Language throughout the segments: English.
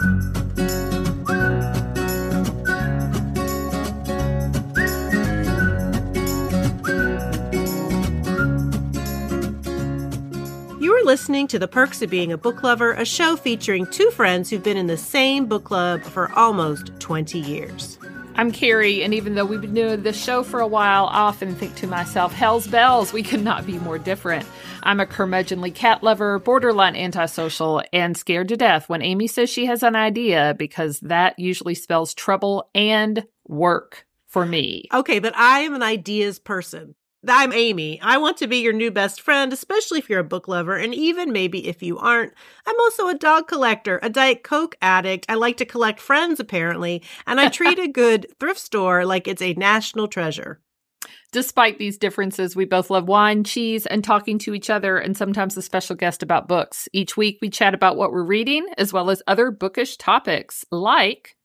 You are listening to The Perks of Being a Book Lover, a show featuring two friends who've been in the same book club for almost 20 years. I'm Carrie, and even though we've been doing this show for a while, I often think to myself, hell's bells, we could not be more different. I'm a curmudgeonly cat lover, borderline antisocial, and scared to death when Amy says she has an idea because that usually spells trouble and work for me. Okay, but I am an ideas person. I'm Amy. I want to be your new best friend, especially if you're a book lover, and even maybe if you aren't. I'm also a dog collector, a Diet Coke addict. I like to collect friends, apparently, and I treat a good thrift store like it's a national treasure. Despite these differences, we both love wine, cheese, and talking to each other, and sometimes a special guest about books. Each week, we chat about what we're reading, as well as other bookish topics like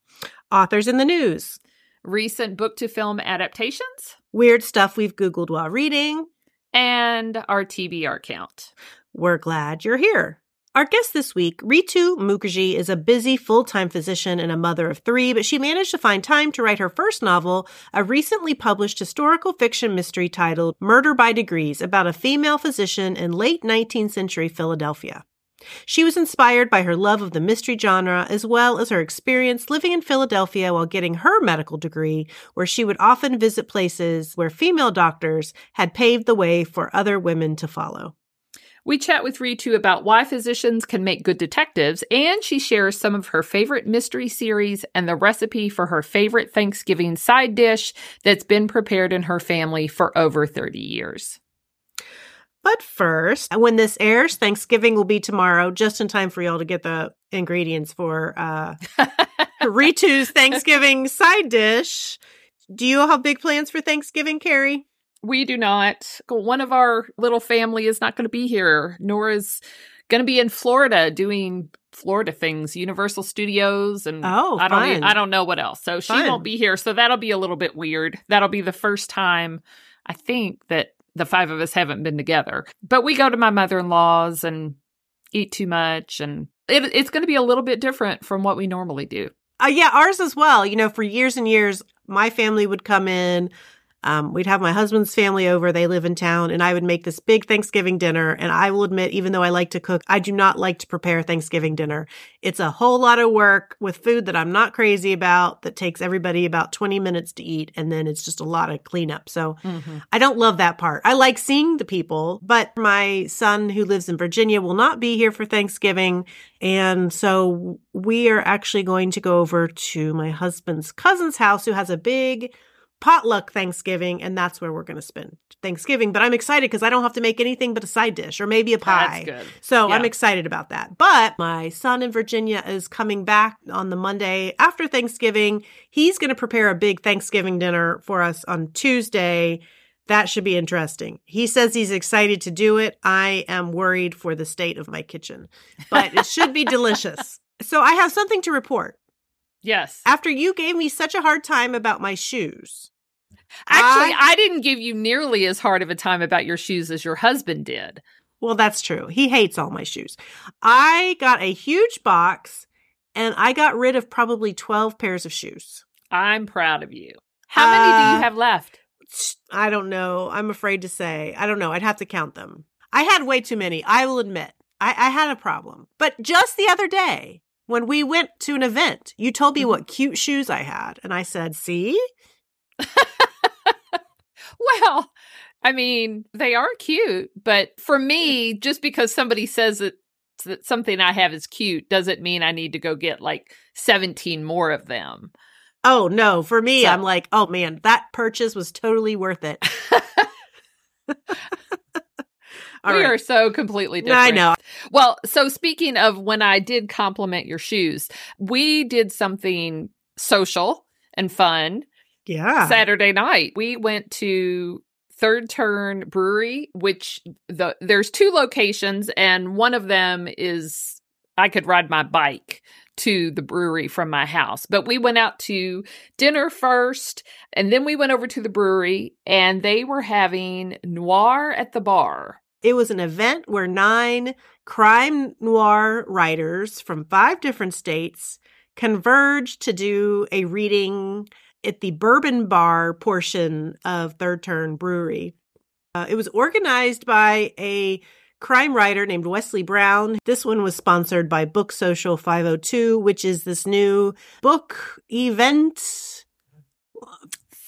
authors in the news, recent book to film adaptations, weird stuff we've Googled while reading, and our TBR count. We're glad you're here. Our guest this week, Ritu Mukerji, is a busy full time physician and a mother of three, but she managed to find time to write her first novel, a recently published historical fiction mystery titled Murder by Degrees, about a female physician in late 19th century Philadelphia. She was inspired by her love of the mystery genre as well as her experience living in Philadelphia while getting her medical degree, where she would often visit places where female doctors had paved the way for other women to follow. We chat with Ritu about why physicians can make good detectives, and she shares some of her favorite mystery series and the recipe for her favorite Thanksgiving side dish that's been prepared in her family for over 30 years. But first, when this airs, Thanksgiving will be tomorrow, just in time for y'all to get the ingredients for uh, Ritu's Thanksgiving side dish. Do you have big plans for Thanksgiving, Carrie? We do not. One of our little family is not going to be here. Nora's going to be in Florida doing Florida things, Universal Studios, and oh, I don't fun. I don't know what else. So she Fun. won't be here. So that'll be a little bit weird. That'll be the first time I think that the five of us haven't been together. But we go to my mother in law's and eat too much, and it, it's going to be a little bit different from what we normally do. Uh, yeah, ours as well. You know, for years and years, my family would come in. Um, we'd have my husband's family over. They live in town, and I would make this big Thanksgiving dinner. And I will admit, even though I like to cook, I do not like to prepare Thanksgiving dinner. It's a whole lot of work with food that I'm not crazy about that takes everybody about 20 minutes to eat. And then it's just a lot of cleanup. So I don't love that part. I like seeing the people, but my son who lives in Virginia will not be here for Thanksgiving. And so we are actually going to go over to my husband's cousin's house who has a big potluck Thanksgiving, and that's where we're going to spend Thanksgiving. But I'm excited because I don't have to make anything but a side dish or maybe a pie. So I'm excited about that. But my son in Virginia is coming back on the Monday after Thanksgiving. He's going to prepare a big Thanksgiving dinner for us on Tuesday. That should be interesting. He says he's excited to do it. I am worried for the state of my kitchen, but it should be delicious. So I have something to report. Yes. After you gave me such a hard time about my shoes, Actually, I- I didn't give you nearly as hard of a time about your shoes as your husband did. Well, that's true. He hates all my shoes. I got a huge box and I got rid of probably 12 pairs of shoes. I'm proud of you. How many do Uh, you have left? I don't know. I'm afraid to say. I don't know. I'd have to count them. I had way too many. I will admit. I, I had a problem. But just the other day, when we went to an event, you told me what mm-hmm. cute shoes I had. And I said, see? Well, I mean, they are cute, but for me, just because somebody says that that something I have is cute doesn't mean I need to go get like 17 more of them. Oh, no. For me, So- I'm like, oh man, that purchase was totally worth it. All we right. are so completely different. I know. Well, so speaking of when I did compliment your shoes, we did something social and fun Yeah. Saturday night. We went to Third Turn Brewery, which the there's two locations, and one of them is I could ride my bike to the brewery from my house. But we went out to dinner first, and then we went over to the brewery, and they were having noir at the bar. It was an event where nine crime noir writers from five different states converged to do a reading at the Bourbon Bar portion of Third Turn Brewery. Uh, it was organized by a crime writer named Wesley Brown. This one was sponsored by Book Social 502, which is this new book event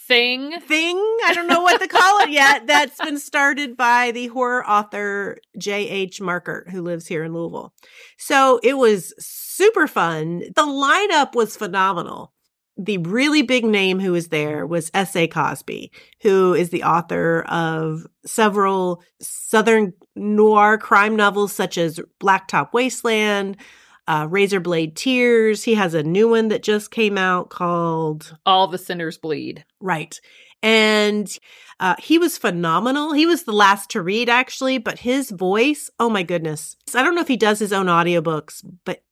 thing thing. I don't know what to call it yet. That's been started by the horror author J.H. Markert, who lives here in Louisville. So it was super fun. The lineup was phenomenal. The really big name who was there was S.A. Cosby, who is the author of several Southern noir crime novels such as Blacktop Wasteland, uh, Razorblade Tears. He has a new one that just came out called All the Sinners Bleed. Right. And uh, he was phenomenal. He was the last to read, actually, but his voice, oh my goodness. I don't know if he does his own audiobooks, but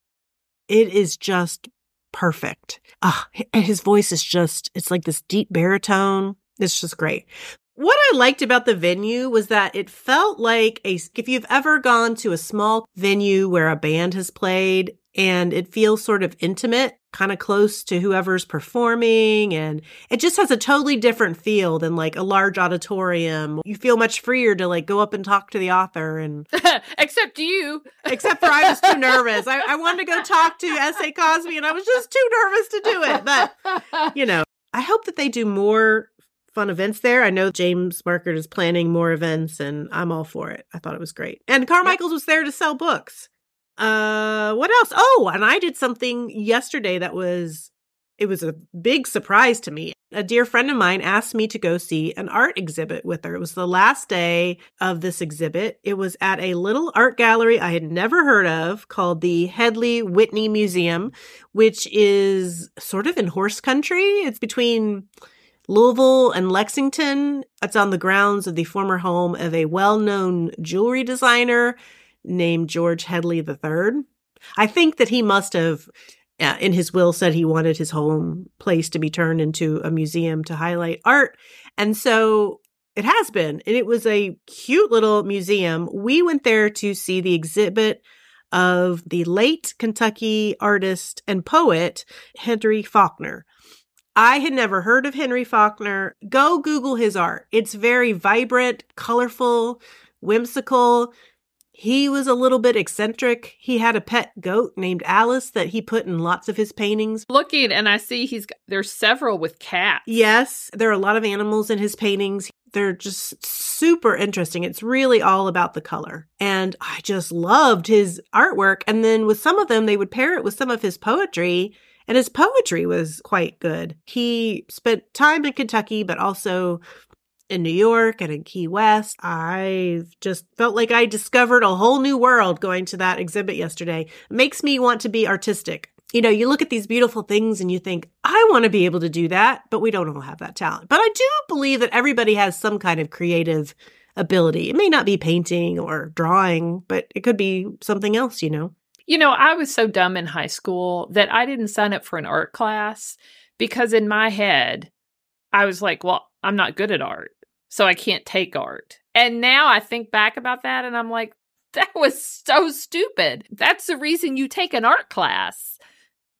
it is just perfect. Ah, his voice is just, it's like this deep baritone. It's just great. What I liked about the venue was that it felt like a, if you've ever gone to a small venue where a band has played and it feels sort of intimate, kind of close to whoever's performing. And it just has a totally different feel than like a large auditorium. You feel much freer to like go up and talk to the author and except you, except for I was too nervous. I, I wanted to go talk to S.A. Cosby and I was just too nervous to do it. But, you know, I hope that they do more fun events there. I know James Markert is planning more events and I'm all for it. I thought it was great. And Carmichael's was there to sell books. Uh what else? Oh, and I did something yesterday that was it was a big surprise to me. A dear friend of mine asked me to go see an art exhibit with her. It was the last day of this exhibit. It was at a little art gallery I had never heard of called the Headley Whitney Museum, which is sort of in horse country. It's between Louisville and Lexington. It's on the grounds of the former home of a well known jewelry designer named George Headley III. I think that he must have, uh, in his will, said he wanted his home place to be turned into a museum to highlight art. And so it has been. And it was a cute little museum. We went there to see the exhibit of the late Kentucky artist and poet Henry Faulkner. I had never heard of Henry Faulkner. Go Google his art. It's very vibrant, colorful, whimsical. He was a little bit eccentric. He had a pet goat named Alice that he put in lots of his paintings. Looking and I see he's there's several with cats. Yes, there are a lot of animals in his paintings. They're just super interesting. It's really all about the color. And I just loved his artwork. And then with some of them, they would pair it with some of his poetry and his poetry was quite good. He spent time in Kentucky, but also in New York and in Key West. I just felt like I discovered a whole new world going to that exhibit yesterday. It makes me want to be artistic. You know, you look at these beautiful things and you think, I want to be able to do that, but we don't all have that talent. But I do believe that everybody has some kind of creative ability. It may not be painting or drawing, but it could be something else, you know. You know, I was so dumb in high school that I didn't sign up for an art class because in my head, I was like, well, I'm not good at art, so I can't take art. And now I think back about that and I'm like, that was so stupid. That's the reason you take an art class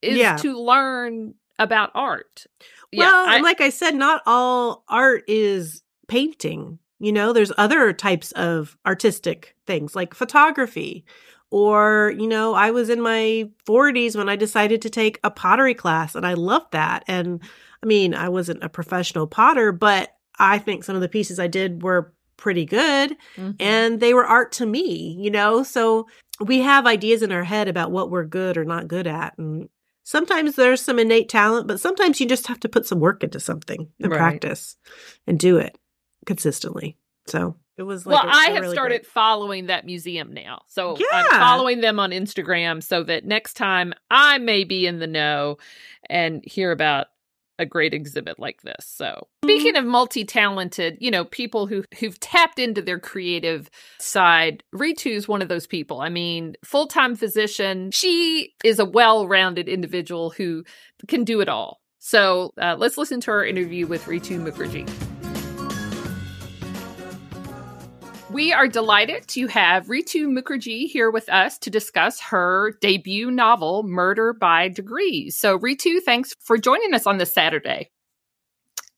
is yeah. to learn about art. Well, yeah, I, like I said, not all art is painting. You know, there's other types of artistic things like photography or, you know, I was in my 40s when I decided to take a pottery class and I loved that. And I mean, I wasn't a professional potter, but I think some of the pieces I did were pretty good mm-hmm. and they were art to me, you know? So we have ideas in our head about what we're good or not good at. And sometimes there's some innate talent, but sometimes you just have to put some work into something and right. practice and do it consistently. So it was like well, I have really started great. following that museum now. So yeah. I'm following them on Instagram so that next time I may be in the know and hear about a great exhibit like this. So mm-hmm. speaking of multi-talented, you know, people who who've tapped into their creative side, Ritu's one of those people. I mean, full-time physician. She is a well-rounded individual who can do it all. So uh, let's listen to our interview with Ritu Mukerji. We are delighted to have Ritu Mukerji here with us to discuss her debut novel, Murder by Degrees. So, Ritu, thanks for joining us on this Saturday.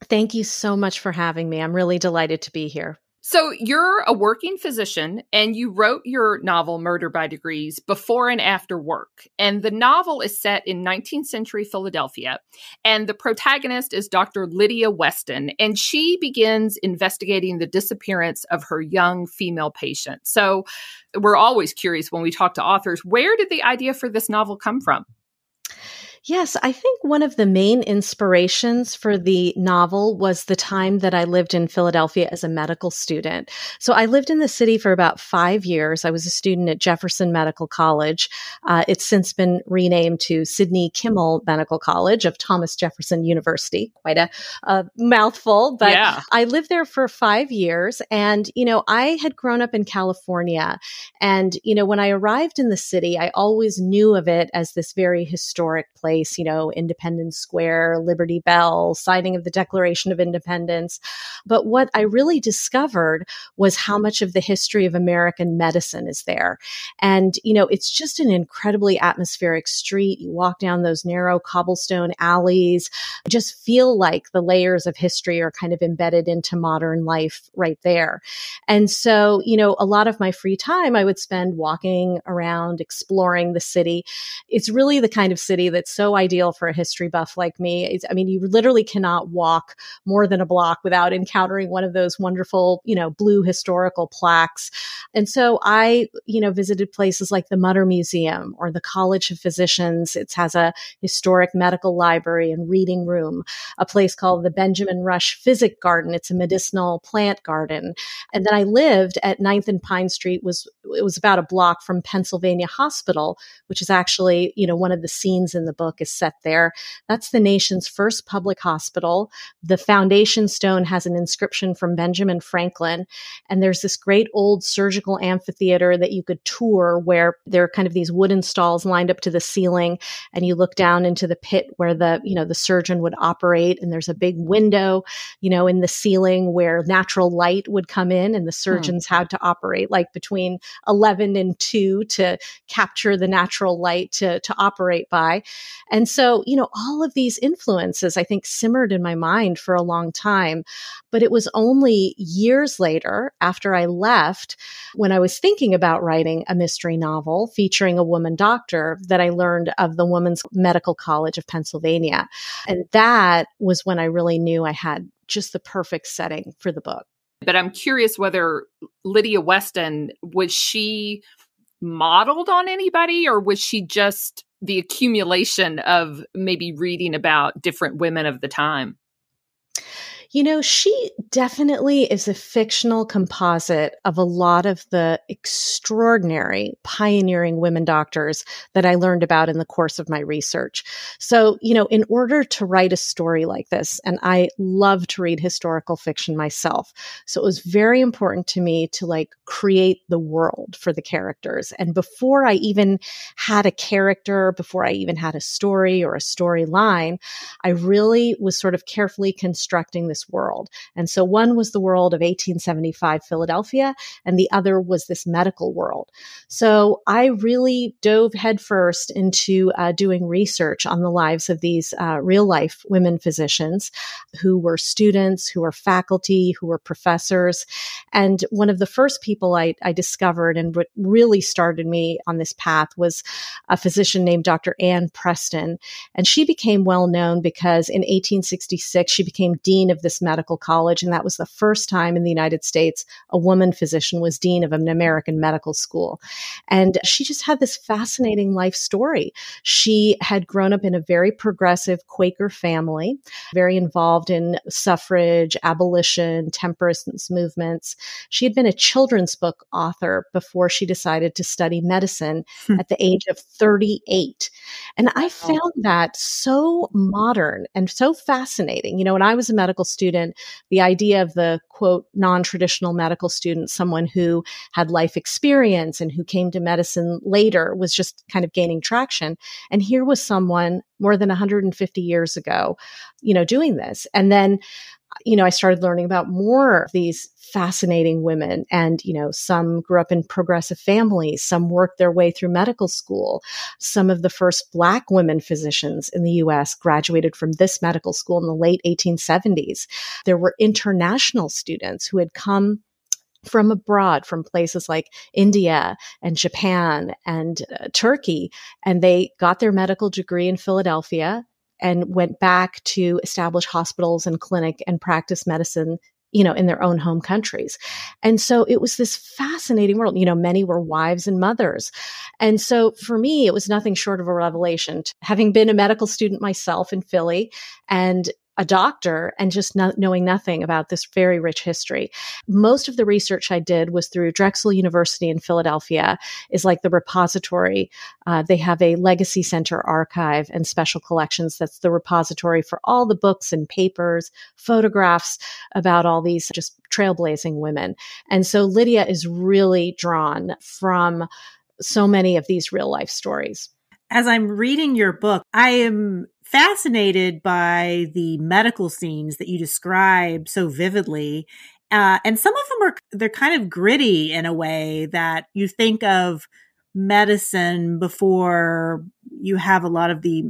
Thank you so much for having me. I'm really delighted to be here. So, you're a working physician and you wrote your novel, Murder by Degrees, before and after work. And the novel is set in 19th century Philadelphia. And the protagonist is Dr. Lydia Weston. And she begins investigating the disappearance of her young female patient. So, we're always curious when we talk to authors where did the idea for this novel come from? Yes, I think one of the main inspirations for the novel was the time that I lived in Philadelphia as a medical student. So I lived in the city for about five years. I was a student at Jefferson Medical College. Uh, it's since been renamed to Sidney Kimmel Medical College of Thomas Jefferson University. Quite a, a mouthful, but yeah. I lived there for five years. And, you know, I had grown up in California. And, you know, when I arrived in the city, I always knew of it as this very historic place place, you know, Independence Square, Liberty Bell, signing of the Declaration of Independence. But what I really discovered was how much of the history of American medicine is there. And, you know, it's just an incredibly atmospheric street. You walk down those narrow cobblestone alleys, just feel like the layers of history are kind of embedded into modern life right there. And so, you know, a lot of my free time I would spend walking around, exploring the city. It's really the kind of city that's so ideal for a history buff like me. It's, I mean, you literally cannot walk more than a block without encountering one of those wonderful, you know, blue historical plaques. And so I, you know, visited places like the Mutter Museum or the College of Physicians. It has a historic medical library and reading room, a place called the Benjamin Rush Physic Garden. It's a medicinal plant garden. And then I lived at 9th and Pine Street was it was about a block from Pennsylvania Hospital, which is actually, you know, one of the scenes in the book book is set there. That's the nation's first public hospital. The foundation stone has an inscription from Benjamin Franklin. And there's this great old surgical amphitheater that you could tour where there are kind of these wooden stalls lined up to the ceiling. And you look down into the pit where the, you know, the surgeon would operate. And there's a big window, you know, in the ceiling where natural light would come in and the hmm. surgeons hmm. had to operate like between 11 and 2 to capture the natural light to, to operate by. And so, you know, all of these influences, I think, simmered in my mind for a long time. But it was only years later, after I left, when I was thinking about writing a mystery novel featuring a woman doctor, that I learned of the Women's Medical College of Pennsylvania. And that was when I really knew I had just the perfect setting for the book. But I'm curious whether Lydia Weston was she modeled on anybody or was she just the accumulation of maybe reading about different women of the time? You know, she definitely is a fictional composite of a lot of the extraordinary pioneering women doctors that I learned about in the course of my research. So, you know, in order to write a story like this, and I love to read historical fiction myself. So it was very important to me to like create the world for the characters. And before I even had a character, before I even had a story or a storyline, I really was sort of carefully constructing this this world. And so one was the world of 1875 Philadelphia, and the other was this medical world. So I really dove headfirst into uh, doing research on the lives of these uh, real life women physicians who were students, who were faculty, who were professors. And one of the first people I, I discovered and what really started me on this path was a physician named Dr. Ann Preston. And she became well known because in 1866, she became dean of the this medical college. And that was the first time in the United States a woman physician was dean of an American medical school. And she just had this fascinating life story. She had grown up in a very progressive Quaker family, very involved in suffrage, abolition, temperance movements. She had been a children's book author before she decided to study medicine hmm. at the age of 38. And I found that so modern and so fascinating. You know, when I was a medical student, the idea of the quote, non traditional medical student, someone who had life experience and who came to medicine later was just kind of gaining traction. And here was someone more than 150 years ago, you know, doing this. And then you know, I started learning about more of these fascinating women. And, you know, some grew up in progressive families, some worked their way through medical school. Some of the first Black women physicians in the US graduated from this medical school in the late 1870s. There were international students who had come from abroad, from places like India and Japan and uh, Turkey. And they got their medical degree in Philadelphia and went back to establish hospitals and clinic and practice medicine you know, in their own home countries. And so it was this fascinating world. You know, many were wives and mothers. And so for me, it was nothing short of a revelation. Having been a medical student myself in Philly and a doctor and just not knowing nothing about this very rich history. Most of the research I did was through Drexel University in Philadelphia, is like the repository. Uh, they have a legacy center archive and special collections. That's the repository for all the books and papers, photographs about all these just trailblazing women. And so Lydia is really drawn from so many of these real life stories. As I'm reading your book, I am fascinated by the medical scenes that you describe so vividly. Uh, and some of them are, they're kind of gritty in a way that you think of medicine before you have a lot of the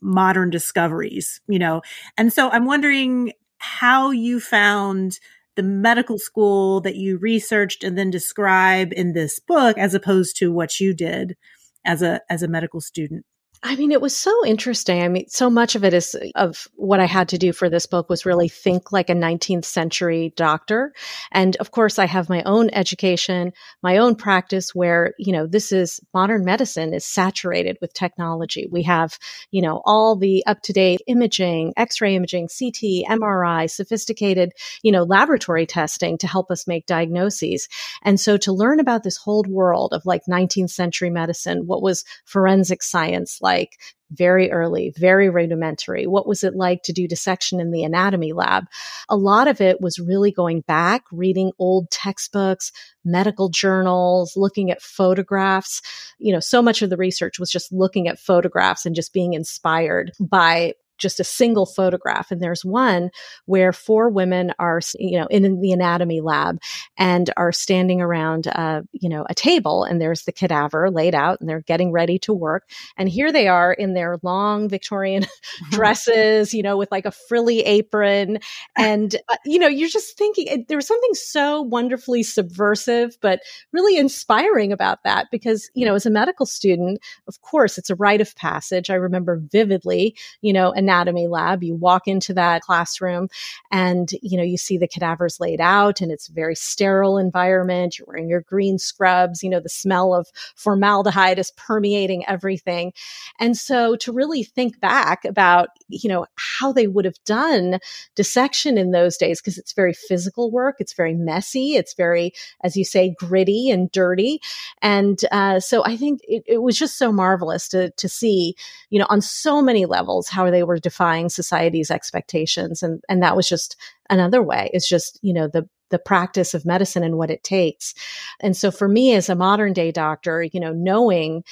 modern discoveries, you know. And so I'm wondering how you found the medical school that you researched and then describe in this book as opposed to what you did as a as a medical student. I mean, it was so interesting. I mean, so much of it is of what I had to do for this book was really think like a 19th century doctor. And of course, I have my own education, my own practice where, you know, this is modern medicine is saturated with technology. We have, you know, all the up to date imaging, x ray imaging, CT, MRI, sophisticated, you know, laboratory testing to help us make diagnoses. And so to learn about this whole world of like 19th century medicine, what was forensic science like? Like very early, very rudimentary. What was it like to do dissection in the anatomy lab? A lot of it was really going back, reading old textbooks, medical journals, looking at photographs. You know, so much of the research was just looking at photographs and just being inspired by just a single photograph. And there's one where four women are, you know, in the anatomy lab and are standing around, uh, you know, a table and there's the cadaver laid out and they're getting ready to work. And here they are in their long Victorian dresses, you know, with like a frilly apron. And, uh, you know, you're just thinking there was something so wonderfully subversive, but really inspiring about that because, you know, as a medical student, of course, it's a rite of passage. I remember vividly, you know, anatomy lab. You walk into that classroom and, you know, you see the cadavers laid out and it's a very sterile environment. You're wearing your green scrubs, you know, the smell of formaldehyde is permeating everything. And so to really think back about, you know, how they would have done dissection in those days, because it's very physical work, it's very messy, it's very, as you say, gritty and dirty. And uh, so I think it, it was just so marvelous to, to see, you know, on so many levels how they were defying society's expectations. And, and that was just another way. It's just, you know, the, the practice of medicine and what it takes. And so for me as a modern day doctor, you know, knowing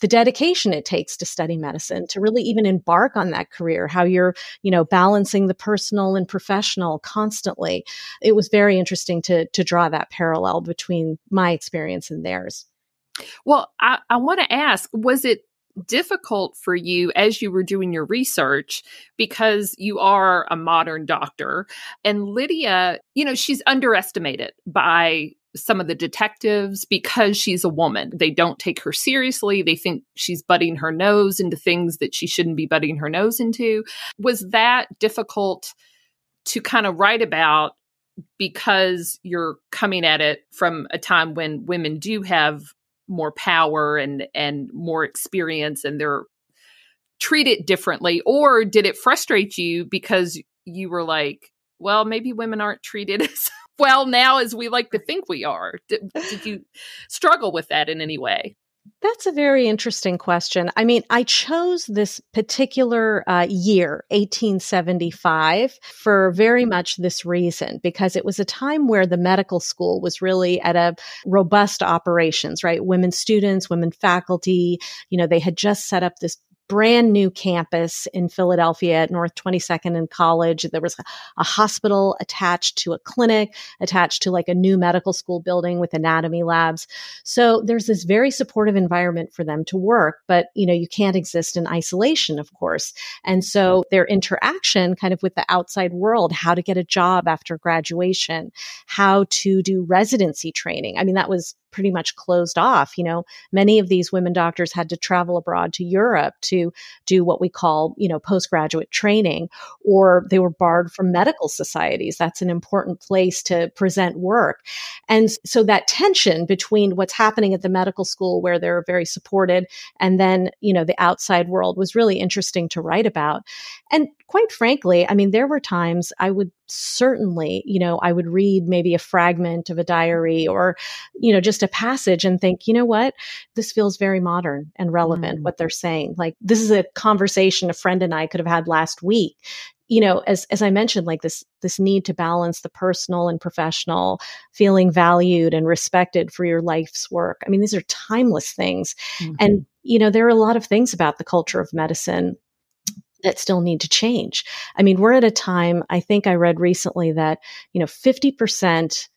the dedication it takes to study medicine to really even embark on that career how you're you know balancing the personal and professional constantly it was very interesting to to draw that parallel between my experience and theirs well i, I want to ask was it difficult for you as you were doing your research because you are a modern doctor. And Lydia, you know, she's underestimated by some of the detectives because she's a woman. They don't take her seriously. They think she's butting her nose into things that she shouldn't be butting her nose into. Was that difficult to kind of write about because you're coming at it from a time when women do have more power and and more experience and they're treated differently or did it frustrate you because you were like well maybe women aren't treated as well now as we like to think we are. Did, did you struggle with that in any way that's a very interesting question. I mean, I chose this particular uh, year, 1875, for very much this reason, because it was a time where the medical school was really at a robust operations, right? Women students, women faculty, you know, they had just set up this brand new campus in Philadelphia at North 22nd and College. There was a, a, hospital attached to a clinic, attached to like a new medical school building with anatomy labs. So there's this very supportive environment for them to work, but you know, you can't exist in isolation, of course. And so their interaction kind of with the outside world, how to get a job after graduation, how to do residency training. I mean, that was pretty much closed off. You know, many of these women doctors had to travel abroad to Europe to do what we call, you know, postgraduate training, or they were barred from medical societies. That's an important place to present work. And so that tension between what's happening at the medical school where they're very supported and then, you know, the outside world was really interesting to write about. And quite frankly, I mean, there were times I would certainly, you know, I would read maybe a fragment of a diary or, you know, just a passage and think, you know what, this feels very modern and relevant, mm. what they're saying. Like, this is a conversation a friend and I could have had last week you know as as i mentioned like this this need to balance the personal and professional feeling valued and respected for your life's work i mean these are timeless things mm-hmm. and you know there are a lot of things about the culture of medicine that still need to change. I mean, we're at a time, I think I read recently that, you know, 50%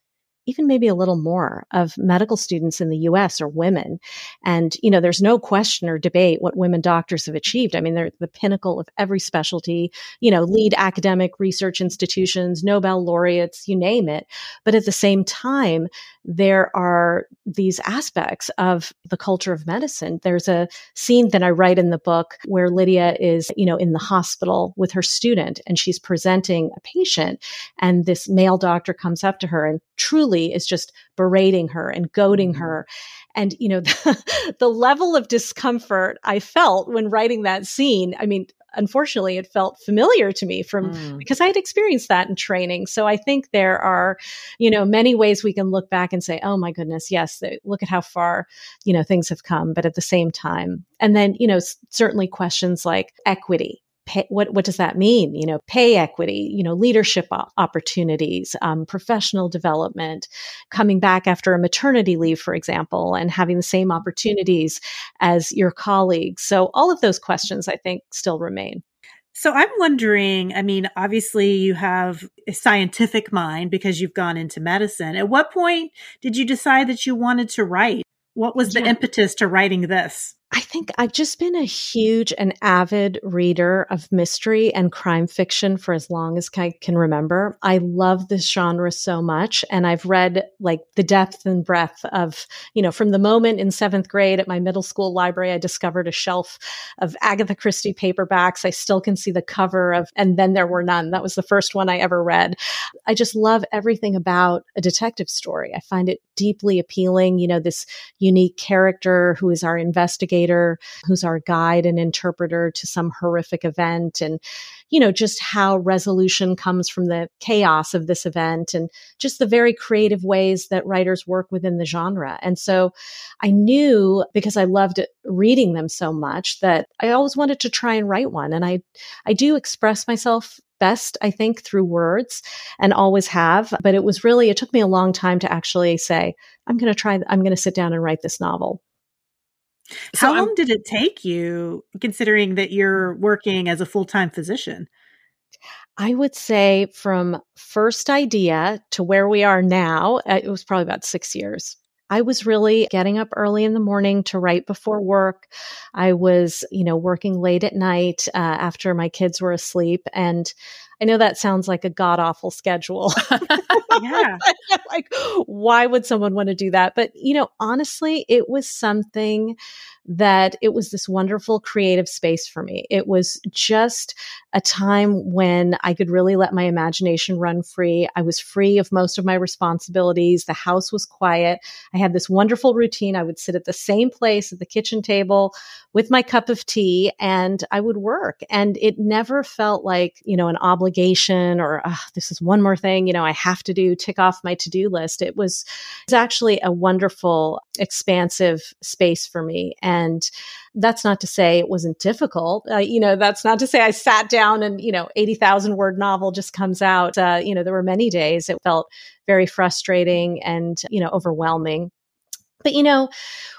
even maybe a little more of medical students in the US are women. And, you know, there's no question or debate what women doctors have achieved. I mean, they're the pinnacle of every specialty, you know, lead academic research institutions, Nobel laureates, you name it. But at the same time, there are these aspects of the culture of medicine. There's a scene that I write in the book where Lydia is, you know, in the hospital with her student and she's presenting a patient and this male doctor comes up to her and truly is just berating her and goading mm-hmm. her. And, you know, the, the level of discomfort I felt when writing that scene, I mean, unfortunately it felt familiar to me from mm. because I had experienced that in training. So I think there are, you know, many ways we can look back and say, "Oh my goodness, yes, look at how far, you know, things have come." But at the same time, and then, you know, certainly questions like equity pay, what what does that mean? You know, pay equity, you know, leadership opportunities, um, professional development, coming back after a maternity leave, for example, and having the same opportunities as your colleagues. So all of those questions, I think, still remain. So I'm wondering, I mean, obviously you have a scientific mind because you've gone into medicine. At what point did you decide that you wanted to write? What was the yeah. impetus to writing this? I think I've just been a huge and avid reader of mystery and crime fiction for as long as I can remember. I love this genre so much. And I've read like the depth and breadth of, you know, from the moment in seventh grade at my middle school library, I discovered a shelf of Agatha Christie paperbacks. I still can see the cover of And Then There Were None. That was the first one I ever read. I just love everything about a detective story. I find it deeply appealing. You know, this unique character who is our investigator who's our guide and interpreter to some horrific event and you know just how resolution comes from the chaos of this event and just the very creative ways that writers work within the genre and so i knew because i loved reading them so much that i always wanted to try and write one and i i do express myself best, I think, through words and always have. But it was really, it took me a long time to actually say, I'm going to try, I'm going to sit down and write this novel. So How long I'm, did it take you, considering that you're working as a full time physician? I would say from first idea to where we are now, uh, it was probably about six years. I was really getting up early in the morning to write before work. I was, you know, working late at night uh, after my kids were asleep. And I know that sounds like a god awful schedule. yeah. like, why would someone want to do that? But, you know, honestly, it was something that it was this wonderful creative space for me. It was just a time when I could really let my imagination run free. I was free of most of my responsibilities. The house was quiet. I had this wonderful routine. I would sit at the same place at the kitchen table with my cup of tea and I would work. And it never felt like, you know, an obligation or oh, this is one more thing, you know, I have to do, tick off my to do list. It was, it was actually a wonderful, expansive space for me. And that's not to say it wasn't difficult. Uh, you know, that's not to say I sat down and, you know, 80,000 word novel just comes out. Uh, you know, there were many days it felt very frustrating and, you know, overwhelming But you know,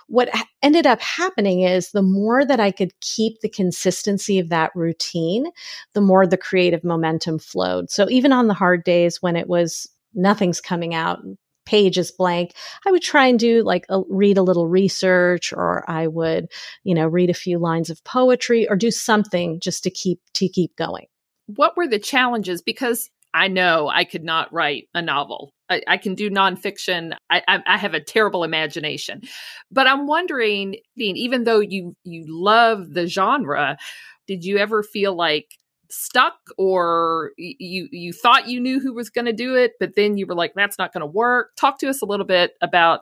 what ended up happening is the more that I could keep the consistency of that routine, the more the creative momentum flowed. So even on the hard days when it was nothing's coming out, page is blank, I would try and do like a, read a little research or I would, you know, read a few lines of poetry or do something just to keep to keep going. What were the challenges because I know I could not write a novel. I, I can do nonfiction. I, I, I, have a terrible imagination, but I'm wondering, even though you you love the genre, did you ever feel like stuck, or you you thought you knew who was going to do it, but then you were like, that's not going to work? Talk to us a little bit about,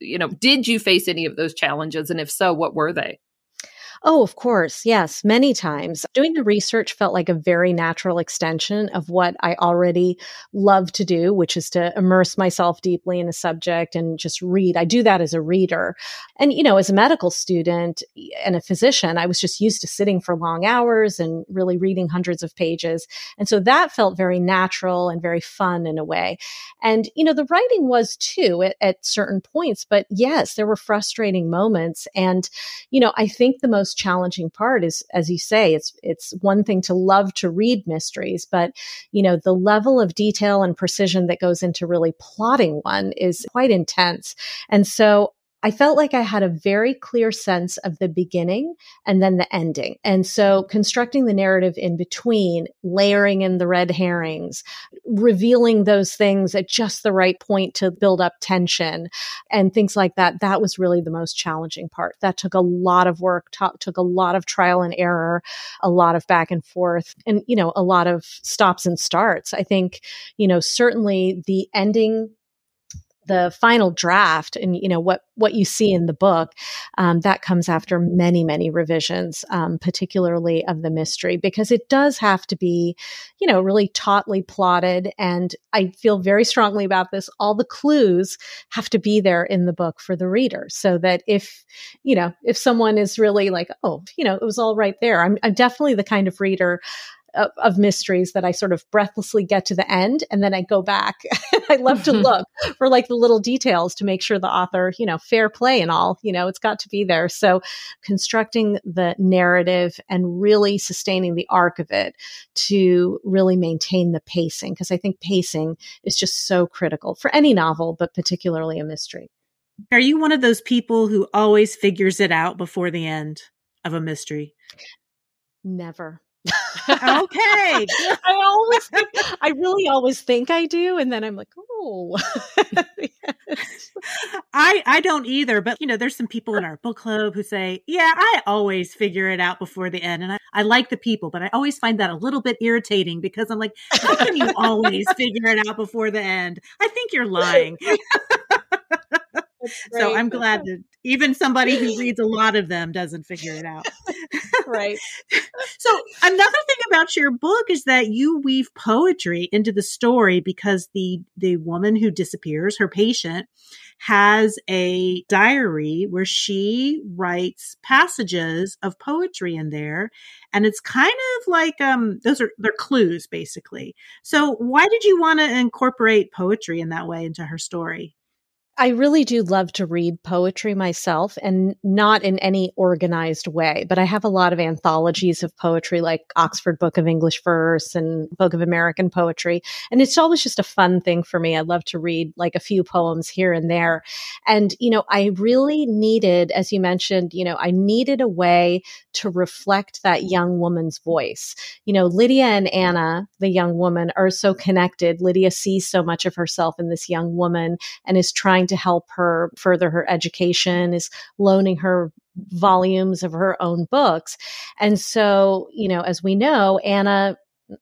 you know, did you face any of those challenges, and if so, what were they? Oh, of course. Yes, many times. Doing the research felt like a very natural extension of what I already love to do, which is to immerse myself deeply in a subject and just read. I do that as a reader. And, you know, as a medical student and a physician, I was just used to sitting for long hours and really reading hundreds of pages. And so that felt very natural and very fun in a way. And, you know, the writing was too at, at certain points. But yes, there were frustrating moments. And, you know, I think the most most challenging part is, as you say, it's, it's one thing to love to read mysteries, but, you know, the level of detail and precision that goes into really plotting one is quite intense. And so I felt like I had a very clear sense of the beginning and then the ending. And so constructing the narrative in between, layering in the red herrings, revealing those things at just the right point to build up tension and things like that, that was really the most challenging part. That took a lot of work, t- took a lot of trial and error, a lot of back and forth, and, you know, a lot of stops and starts. I think, you know, certainly the ending the final draft and you know what what you see in the book um, that comes after many many revisions um, particularly of the mystery because it does have to be you know really tautly plotted. And i feel very strongly about this. All the clues have to be there in the book for the reader so that if you know if someone is really like oh you know it was all right there. I'm, I'm definitely the kind of reader of, of, mysteries that I sort of breathlessly get to the end and then I go back. I love to mm-hmm. look for like the little details to make sure the author, you know, fair play and all, you know, it's got to be there. So constructing the narrative and really sustaining the arc of it to really maintain the pacing because I think pacing is just so critical for any novel, but particularly a mystery. Are you one of those people who always figures it out before the end of a mystery? Never okay. I always, think, I really always think I do, and then I'm like, oh. I I don't either, but you know, there's some people in our book club who say, yeah, I always figure it out before the end, and I, I like the people, but I always find that a little bit irritating because I'm like, how can you always figure it out before the end? I think you're lying. So I'm glad that even somebody who reads a lot of them doesn't figure it out. right. So another thing about your book is that you weave poetry into the story because the the woman who disappears, her patient, has a diary where she writes passages of poetry in there and it's kind of like um those are they're clues basically. So why did you want to incorporate poetry in that way into her story? I really do love to read poetry myself and not in any organized way, but I have a lot of anthologies of poetry like Oxford Book of English Verse and Book of American Poetry. And it's always just a fun thing for me. I love to read like a few poems here and there. And, you know, I really needed, as you mentioned, you know, I needed a way to reflect that young woman's voice. You know, Lydia and Anna, the young woman, are so connected. Lydia sees so much of herself in this young woman and is trying trying to help her further her education, is loaning her volumes of her own books. And so, you know, as we know, Anna,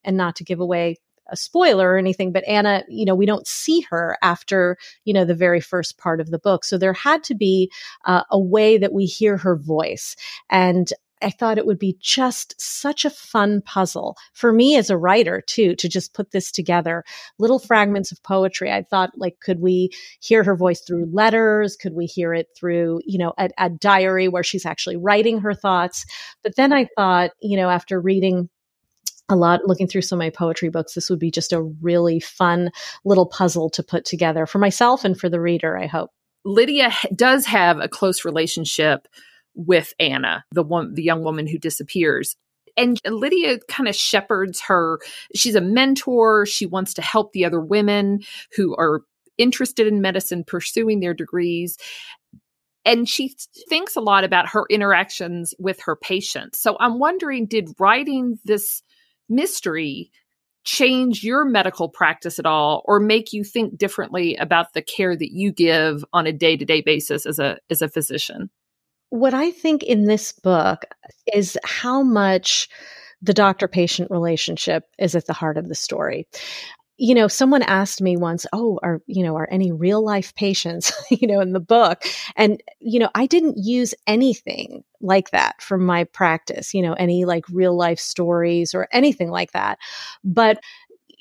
and not to give away a spoiler or anything, but Anna, you know, we don't see her after, you know, the very first part of the book. So there had to be uh, a way that we hear her voice. And I thought it would be just such a fun puzzle for me as a writer too, to just put this together. Little fragments of poetry. I thought like, could we hear her voice through letters? Could we hear it through, you know, a, a diary where she's actually writing her thoughts? But then I thought, you know, after reading a lot looking through some of my poetry books this would be just a really fun little puzzle to put together for myself and for the reader i hope Lydia does have a close relationship with Anna, the one, the young woman who disappears. And Lydia kind of shepherds her. She's a mentor. She wants to help the other women who are interested in medicine, pursuing their degrees. And she thinks a lot about her interactions with her patients. So I'm wondering did writing this mystery change your medical practice at all or make you think differently about the care that you give on a day-to-day basis as a as a physician what i think in this book is how much the doctor patient relationship is at the heart of the story you know, someone asked me once, "Oh, are you know, are any real life patients, you know, in the book?" And you know, I didn't use anything like that from my practice, you know, any like real life stories or anything like that. But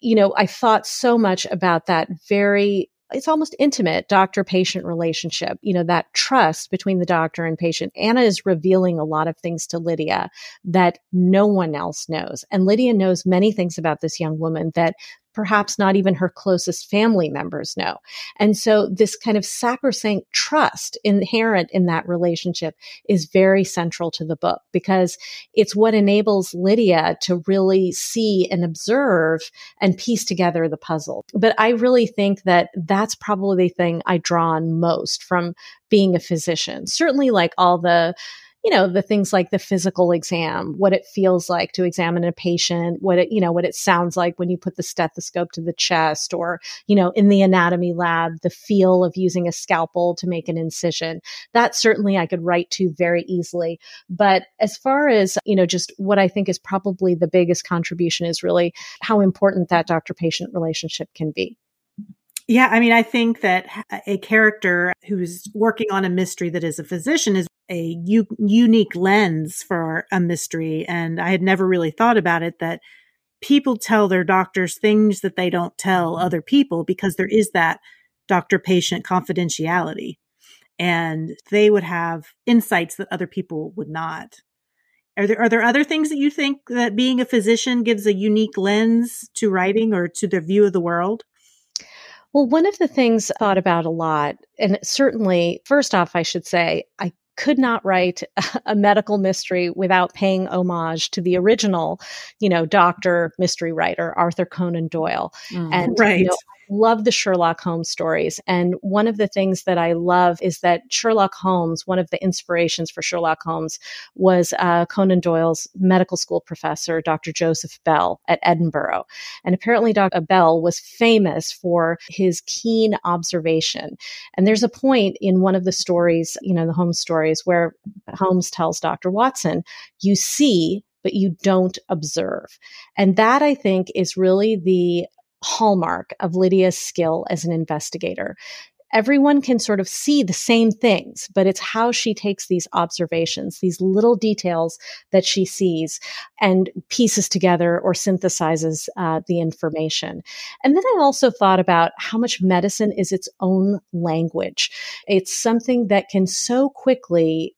you know, I thought so much about that very it's almost intimate doctor patient relationship, you know, that trust between the doctor and patient. Anna is revealing a lot of things to Lydia that no one else knows. And Lydia knows many things about this young woman that perhaps not even her closest family members know. And so this kind of sacrosanct trust inherent in that relationship is very central to the book because it's what enables Lydia to really see and observe and piece together the puzzle. But I really think that that's probably the thing I draw on most from being a physician. Certainly like all the you know, the things like the physical exam, what it feels like to examine a patient, what it, you know, what it sounds like when you put the stethoscope to the chest or, you know, in the anatomy lab, the feel of using a scalpel to make an incision. That certainly I could write to very easily. But as far as, you know, just what I think is probably the biggest contribution is really how important that doctor patient relationship can be. Yeah, I mean, I think that uh, a character who's working on a mystery that is a physician is a u- unique lens for a mystery. And I had never really thought about it that people tell their doctors things that they don't tell mm-hmm. other people because there is that doctor patient confidentiality. And they would have insights that other people would not. Are there are there other things that you think that being a physician gives a unique lens to writing or to the view of the world? Well, one of the things I thought about a lot, and certainly, first off, I should say, I could not write a medical mystery without paying homage to the original, you know, doctor mystery writer, Arthur Conan Doyle. Mm, and right. You know, love the Sherlock Holmes stories. And one of the things that I love is that Sherlock Holmes, one of the inspirations for Sherlock Holmes was uh, Conan Doyle's medical school professor, Dr. Joseph Bell at Edinburgh. And apparently, Dr. Bell was famous for his keen observation. And there's a point in one of the stories, you know, the Holmes stories, where Holmes tells Dr. Watson, You see, but you don't observe. And that I think is really the hallmark of Lydia's skill as an investigator. Everyone can sort of see the same things, but it's how she takes these observations, these little details that she sees and pieces together or synthesizes uh, the information. And then I also thought about how much medicine is its own language. It's something that can so quickly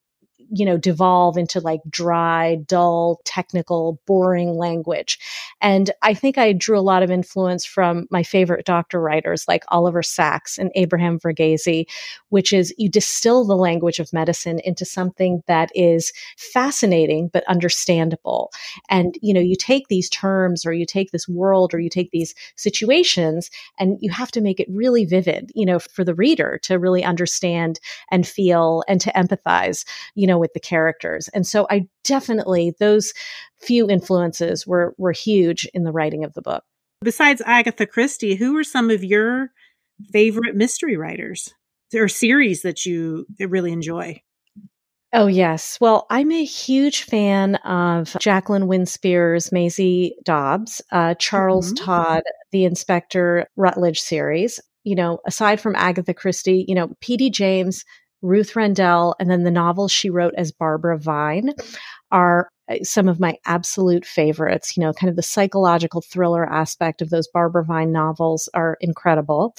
you know, devolve into like dry, dull, technical, boring language. And I think I drew a lot of influence from my favorite doctor writers like Oliver Sacks and Abraham Verghese, which is you distill the language of medicine into something that is fascinating but understandable. And, you know, you take these terms or you take this world or you take these situations and you have to make it really vivid, you know, for the reader to really understand and feel and to empathize, you know, with the characters. And so I definitely, those few influences were, were huge in the writing of the book. Besides Agatha Christie, who are some of your favorite mystery writers or series that you really enjoy? Oh, yes. Well, I'm a huge fan of Jacqueline Winspear's Maisie Dobbs, uh, Charles mm-hmm. Todd, the Inspector Rutledge series. You know, aside from Agatha Christie, you know, P.D. James, Ruth Rendell, and then the novels she wrote as Barbara Vine are some of my absolute favorites. You know, kind of the psychological thriller aspect of those Barbara Vine novels are incredible.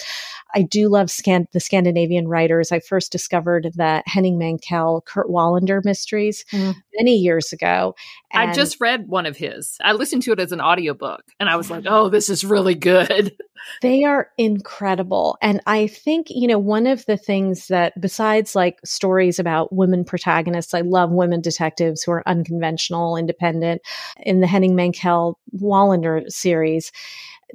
I do love Scan- the Scandinavian writers. I first discovered the Henning Mankell, Kurt Wallander mysteries mm. many years ago. I just read one of his. I listened to it as an audiobook and I was like, oh, this is really good. They are incredible. And I think, you know, one of the things that, besides like stories about women protagonists, I love women detectives who are unconventional, independent. In the Henning Mankell Wallander series,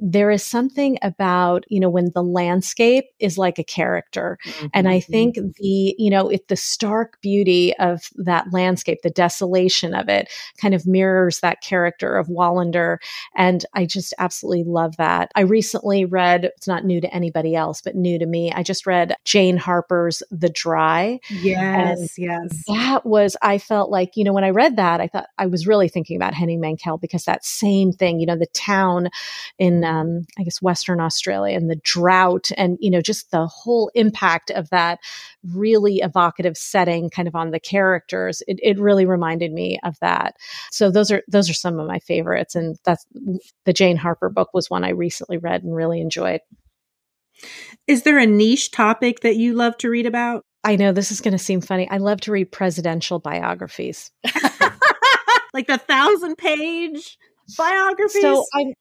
there is something about, you know, when the landscape is like a character. Mm-hmm. And I think the, you know, if the stark beauty of that landscape, the desolation of it kind of mirrors that character of Wallander. And I just absolutely love that. I recently read, it's not new to anybody else, but new to me. I just read Jane Harper's The Dry. Yes, yes. That was, I felt like, you know, when I read that, I thought I was really thinking about Henning Mankell because that same thing, you know, the town in um, I guess, Western Australia and the drought and, you know, just the whole impact of that really evocative setting kind of on the characters. It, it really reminded me of that. So those are, those are some of my favorites. And that's the Jane Harper book was one I recently read and really enjoyed. Is there a niche topic that you love to read about? I know this is going to seem funny. I love to read presidential biographies. like the thousand page biographies. So I'm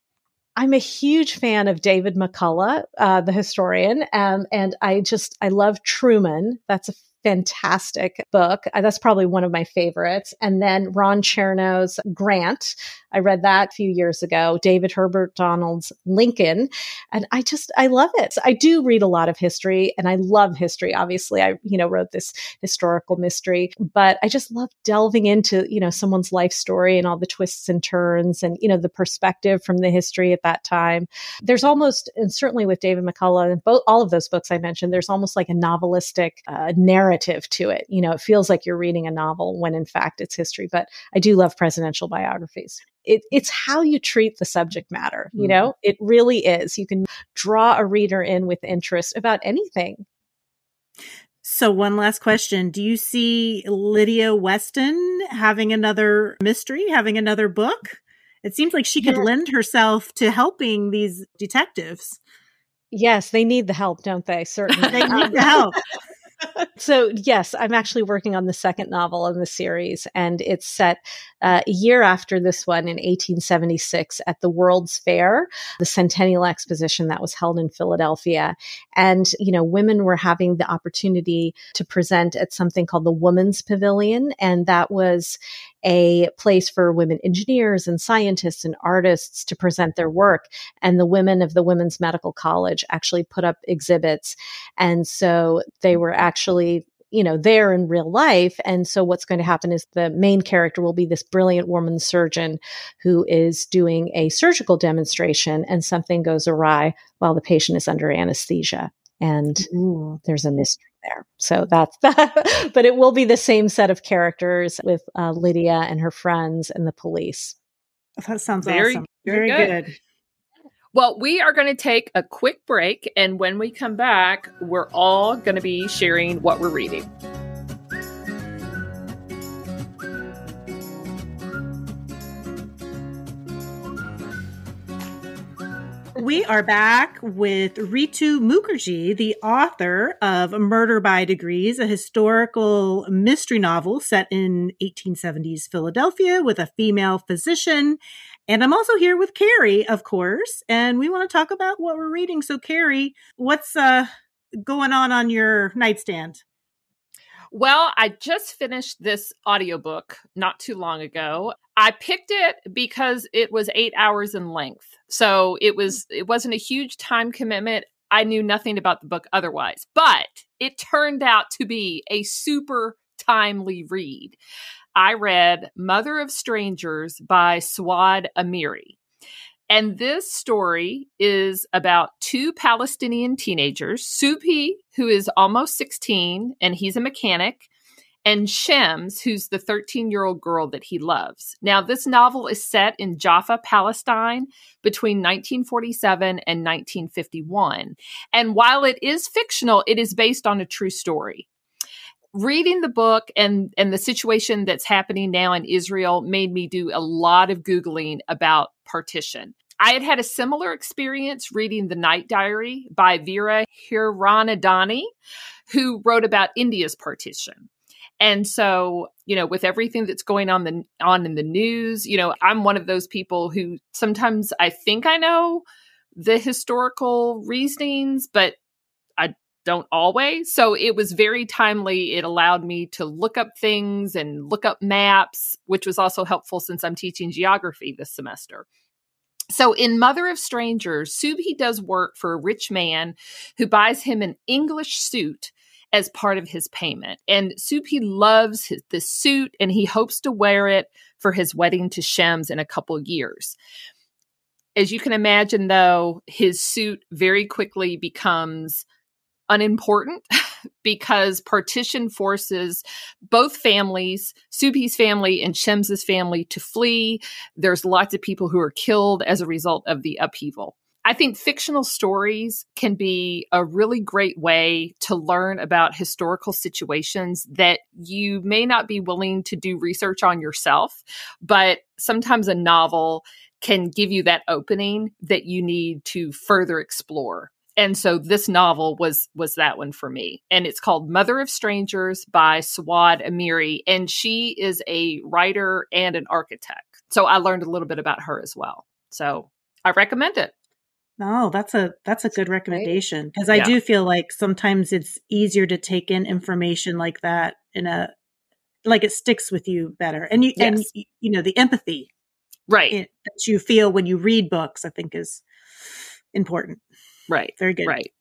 I'm a huge fan of David McCullough, uh, the historian, um, and I just I love Truman. That's a fantastic book. Uh, that's probably one of my favorites. And then Ron Chernow's Grant. I read that a few years ago. David Herbert Donald's Lincoln. And I just, I love it. I do read a lot of history and I love history. Obviously, I, you know, wrote this historical mystery, but I just love delving into, you know, someone's life story and all the twists and turns and, you know, the perspective from the history at that time. There's almost, and certainly with David McCullough and both, all of those books I mentioned, there's almost like a novelistic uh, narrative narrative to it. You know, it feels like you're reading a novel when in fact it's history. But I do love presidential biographies. It, it's how you treat the subject matter. You mm-hmm. know, it really is. You can draw a reader in with interest about anything. So, one last question. Do you see Lydia Weston having another mystery, having another book? It seems like she could yeah. lend herself to helping these detectives. Yes, they need the help, don't they? Certainly. they need the help. So yes, I'm actually working on the second novel in the series, and it's set uh, a year after this one in 1876 at the World's Fair, the Centennial Exposition that was held in Philadelphia. And, you know, women were having the opportunity to present at something called the Women's Pavilion. And that was a place for women engineers and scientists and artists to present their work. And the women of the Women's Medical College actually put up exhibits. And so they were actually you know, there in real life. And so what's going to happen is the main character will be this brilliant woman surgeon who is doing a surgical demonstration and something goes awry while the patient is under anesthesia. And Ooh. there's a mystery there. So that's that. but it will be the same set of characters with uh, Lydia and her friends and the police. That sounds very, awesome. Very, very good. good. Well, we are going to take a quick break. And when we come back, we're all going to be sharing what we're reading. We are back with Ritu Mukerji, the author of Murder by Degrees, a historical mystery novel set in 1870s Philadelphia with a female physician and I'm also here with Carrie, of course, and we want to talk about what we're reading. So, Carrie, what's uh, going on on your nightstand? Well, I just finished this audiobook not too long ago. I picked it because it was 8 hours in length. So, it mm-hmm. was it wasn't a huge time commitment. I knew nothing about the book otherwise, but it turned out to be a super timely read. I read Mother of Strangers by Suad Amiry. And this story is about two Palestinian teenagers, Subhi, who is almost 16 and he's a mechanic, and Shems, who's the 13 year old girl that he loves. Now, this novel is set in Jaffa, Palestine between 1947 and 1951. And while it is fictional, it is based on a true story. Reading the book and and the situation that's happening now in Israel made me do a lot of googling about partition. I had had a similar experience reading The Night Diary by Veera Hiranandani, who wrote about India's partition. And so, you know, with everything that's going on the on in the news, you know, I'm one of those people who sometimes I think I know the historical reasonings, but don't always. So it was very timely. It allowed me to look up things and look up maps, which was also helpful since I'm teaching geography this semester. So in Mother of Strangers, Subhi does work for a rich man who buys him an English suit as part of his payment. And Subhi loves his, this suit and he hopes to wear it for his wedding to Shems in a couple years. As you can imagine, though, his suit very quickly becomes unimportant because partition forces both families, Subhi's family and Shems's family, to flee. There's lots of people who are killed as a result of the upheaval. I think fictional stories can be a really great way to learn about historical situations that you may not be willing to do research on yourself, but sometimes a novel can give you that opening that you need to further explore and so this novel was was that one for me and it's called mother of strangers by Suad Amiry and she is a writer and an architect so i learned a little bit about her as well so i recommend it no, that's a that's a good recommendation because I yeah. do feel like sometimes it's easier to take in information like that in a like it sticks with you better, and you yes. and you know the empathy right that you feel when you read books. I think is important. Right. Very good. Right.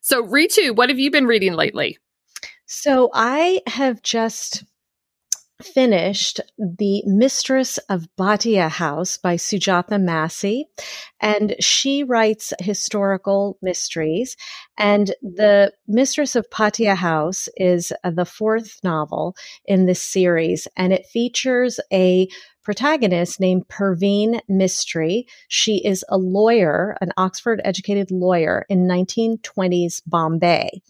So, Ritu, what have you been reading lately? So, I have just finished The Mistress of Bhatia House by Sujata Massey. And she writes historical mysteries. And The Mistress of Bhatia House is uh, the fourth novel in this series. And it features a protagonist named Perveen Mistry. She is a lawyer, an Oxford educated lawyer in 1920s Bombay.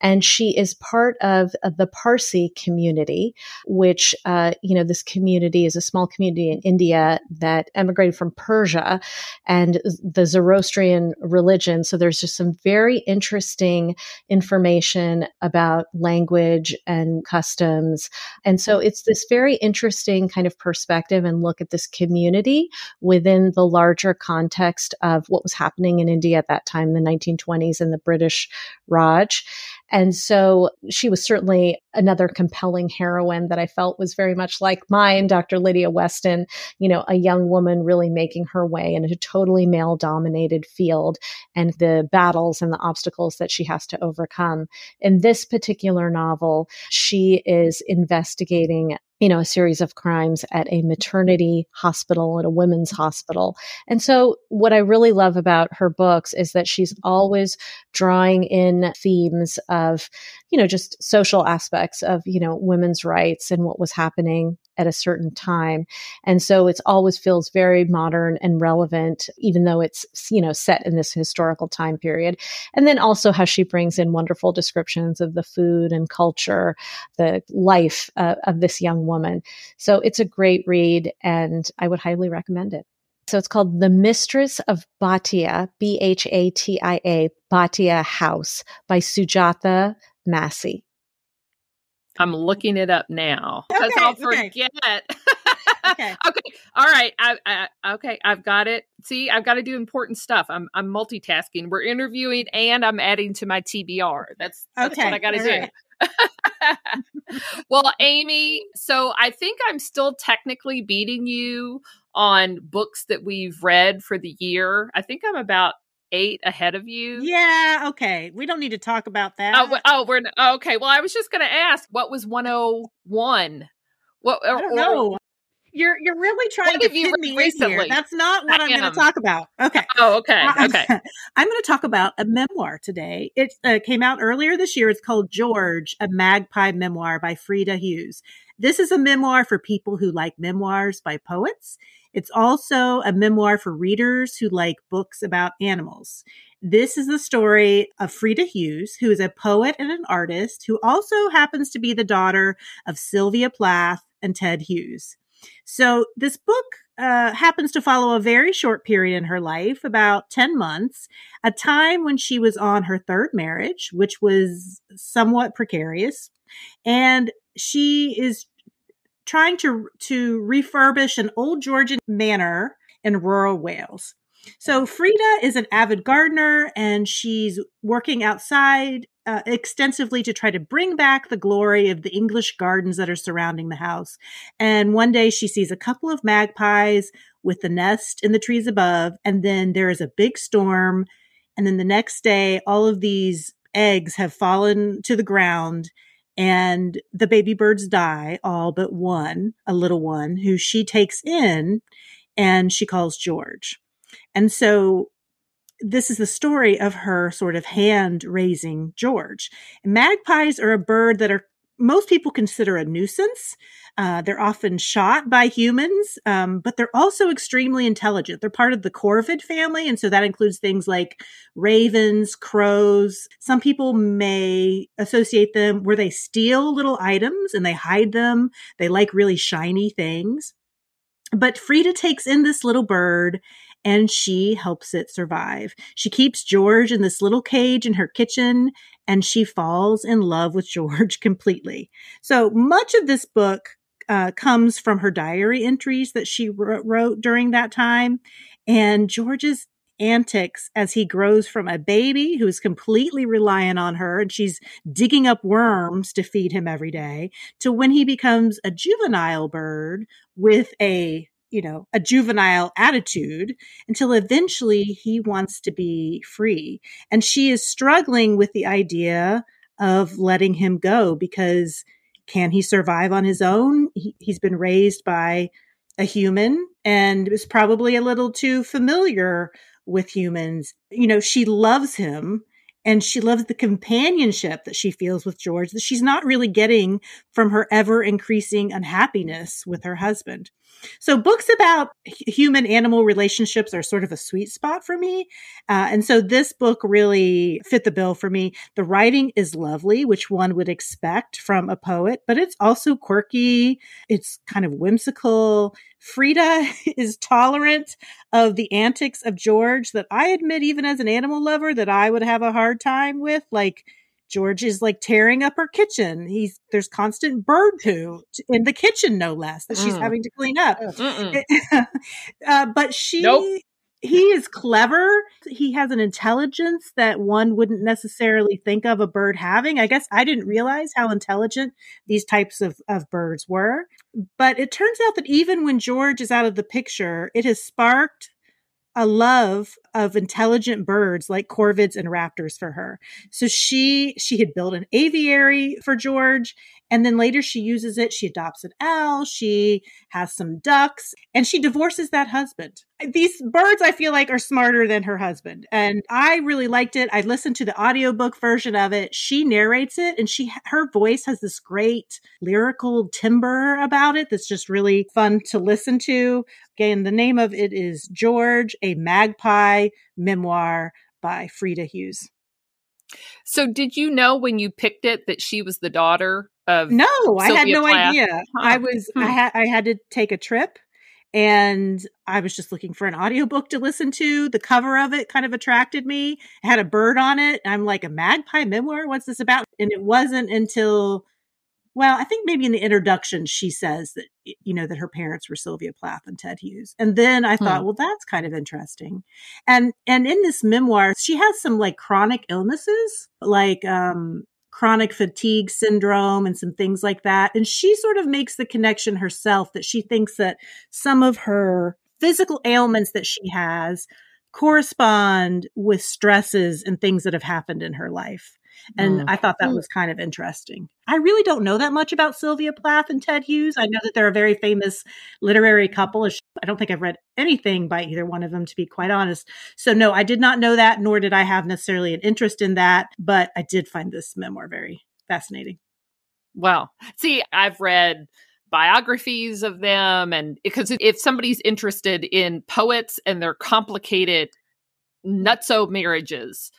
And she is part of, of the Parsi community, which, uh, you know, this community is a small community in India that emigrated from Persia and the Zoroastrian religion. So there's just some very interesting information about language and customs. And so it's this very interesting kind of perspective perspective and look at this community within the larger context of what was happening in India at that time, the 1920s and the British Raj. And so she was certainly another compelling heroine that I felt was very much like mine, Dr. Lydia Weston, you know, a young woman really making her way in a totally male dominated field and the battles and the obstacles that she has to overcome. In this particular novel, she is investigating you know, a series of crimes at a maternity hospital, at a women's hospital. And so, what I really love about her books is that she's always drawing in themes of, you know, just social aspects of, you know, women's rights and what was happening at a certain time. And so it's always feels very modern and relevant, even though it's, you know, set in this historical time period. And then also how she brings in wonderful descriptions of the food and culture, the life uh, of this young woman. So it's a great read and I would highly recommend it. So it's called The Mistress of Bhatia, B H A T I A, Bhatia House by Sujata Massey. I'm looking it up now because okay, I'll forget. Okay. okay. okay. All right. I, I, okay. I've got it. See, I've got to do important stuff. I'm I'm multitasking. We're interviewing and I'm adding to my TBR. That's, that's okay. what I got to do. Right. well, Amy, so I think I'm still technically beating you on books that we've read for the year. I think I'm about eight ahead of you. Yeah, okay. We don't need to talk about that. Oh, oh we're okay. Well, I was just going to ask, what was 101? What I don't or, know. You're you're really trying to pin me recently? in here. That's not what I am going to talk about. Okay. Oh, okay. Okay. I'm going to talk about a memoir today. It uh, came out earlier this year. It's called George, a Magpie Memoir by Frida Hughes. This is a memoir for people who like memoirs by poets It's also a memoir for readers who like books about animals. This is the story of Frida Hughes, who is a poet and an artist who also happens to be the daughter of Sylvia Plath and Ted Hughes. So this book uh, happens to follow a very short period in her life, about 10 months, a time when she was on her third marriage, which was somewhat precarious. And she is trying to, to refurbish an old Georgian manor in rural Wales. So Frida is an avid gardener and she's working outside uh, extensively to try to bring back the glory of the English gardens that are surrounding the house. And one day she sees a couple of magpies with the nest in the trees above, and then there is a big storm. And then the next day, all of these eggs have fallen to the ground and the baby birds die, all but one, a little one, who she takes in and she calls George. And so this is the story of her sort of hand raising George. magpies are a bird that are most people consider a nuisance. Uh, they're often shot by humans, um, but they're also extremely intelligent. They're part of the corvid family, and so that includes things like ravens, crows. Some people may associate them where they steal little items and they hide them. They like really shiny things. But Frida takes in this little bird and she helps it survive. She keeps George in this little cage in her kitchen and she falls in love with George completely. So much of this book uh, comes from her diary entries that she wrote during that time and George's antics as he grows from a baby who is completely reliant on her and she's digging up worms to feed him every day to when he becomes a juvenile bird with a you know, a juvenile attitude until eventually he wants to be free. And she is struggling with the idea of letting him go because can he survive on his own? He, has been raised by a human and is probably a little too familiar with humans. You know, she loves him and she loves the companionship that she feels with George that she's not really getting from her ever increasing unhappiness with her husband. So books about human animal relationships are sort of a sweet spot for me. Uh, and so this book really fit the bill for me. The writing is lovely, which one would expect from a poet, but it's also quirky. It's kind of whimsical. Frida is tolerant of the antics of George that I admit, even as an animal lover, that I would have a hard time with. Like, George is like tearing up her kitchen. He's there's constant bird poo in the kitchen, no less, that she's mm. having to clean up. uh, but she, nope. he is clever. He has an intelligence that one wouldn't necessarily think of a bird having. I guess I didn't realize how intelligent these types of, of birds were. But it turns out that even when George is out of the picture, it has sparked a love of intelligent birds like corvids and raptors for her. So she she had built an aviary for George and then later she uses it. She adopts an owl. She has some ducks and she divorces that husband. These birds, I feel like, are smarter than her husband. And I really liked it. I listened to the audiobook version of it. She narrates it and she, her voice has this great lyrical timbre about it that's just really fun to listen to. Again, the name of it is George, a magpie memoir by Frida Hughes. So, did you know when you picked it that she was the daughter of no Sylvia i had no Plath. idea huh. i was hmm. i had i had to take a trip and i was just looking for an audiobook to listen to the cover of it kind of attracted me it had a bird on it i'm like a magpie memoir what's this about and it wasn't until well i think maybe in the introduction she says that you know that her parents were sylvia plath and ted hughes and then i thought hmm. well that's kind of interesting and and in this memoir she has some like chronic illnesses like um chronic fatigue syndrome and some things like that. And she sort of makes the connection herself that she thinks that some of her physical ailments that she has correspond with stresses and things that have happened in her life. And mm. I thought that mm. was kind of interesting. I really don't know that much about Sylvia Plath and Ted Hughes. I know that they're a very famous literary couple. I don't think I've read anything by either one of them, to be quite honest. So, no, I did not know that, nor did I have necessarily an interest in that. But I did find this memoir very fascinating. Well, see, I've read biographies of them and because if somebody's interested in poets and their complicated nutso marriages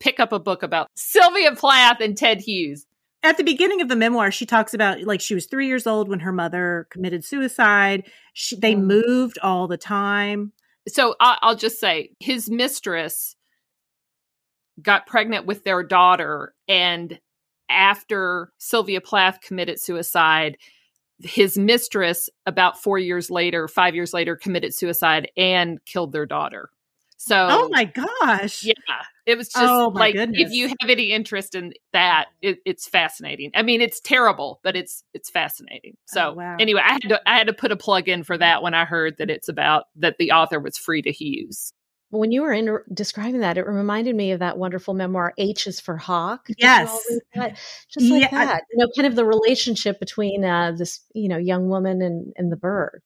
pick up a book about sylvia plath and ted hughes at the beginning of the memoir she talks about like she was three years old when her mother committed suicide she, they mm. moved all the time so I, i'll just say his mistress got pregnant with their daughter and after sylvia plath committed suicide his mistress about four years later, five years later, committed suicide and killed their daughter. So, oh my gosh, yeah, it was just oh like goodness. if you have any interest in that, it, it's fascinating. I mean, it's terrible, but it's it's fascinating. So oh, wow. anyway, I had to I had to put a plug in for that when I heard that it's about that the author was Frida Hughes when you were in describing that, it reminded me of that wonderful memoir, H is for Hawk. Yes. Just like yeah. that, you know, kind of the relationship between uh, this, you know, young woman and, and the bird.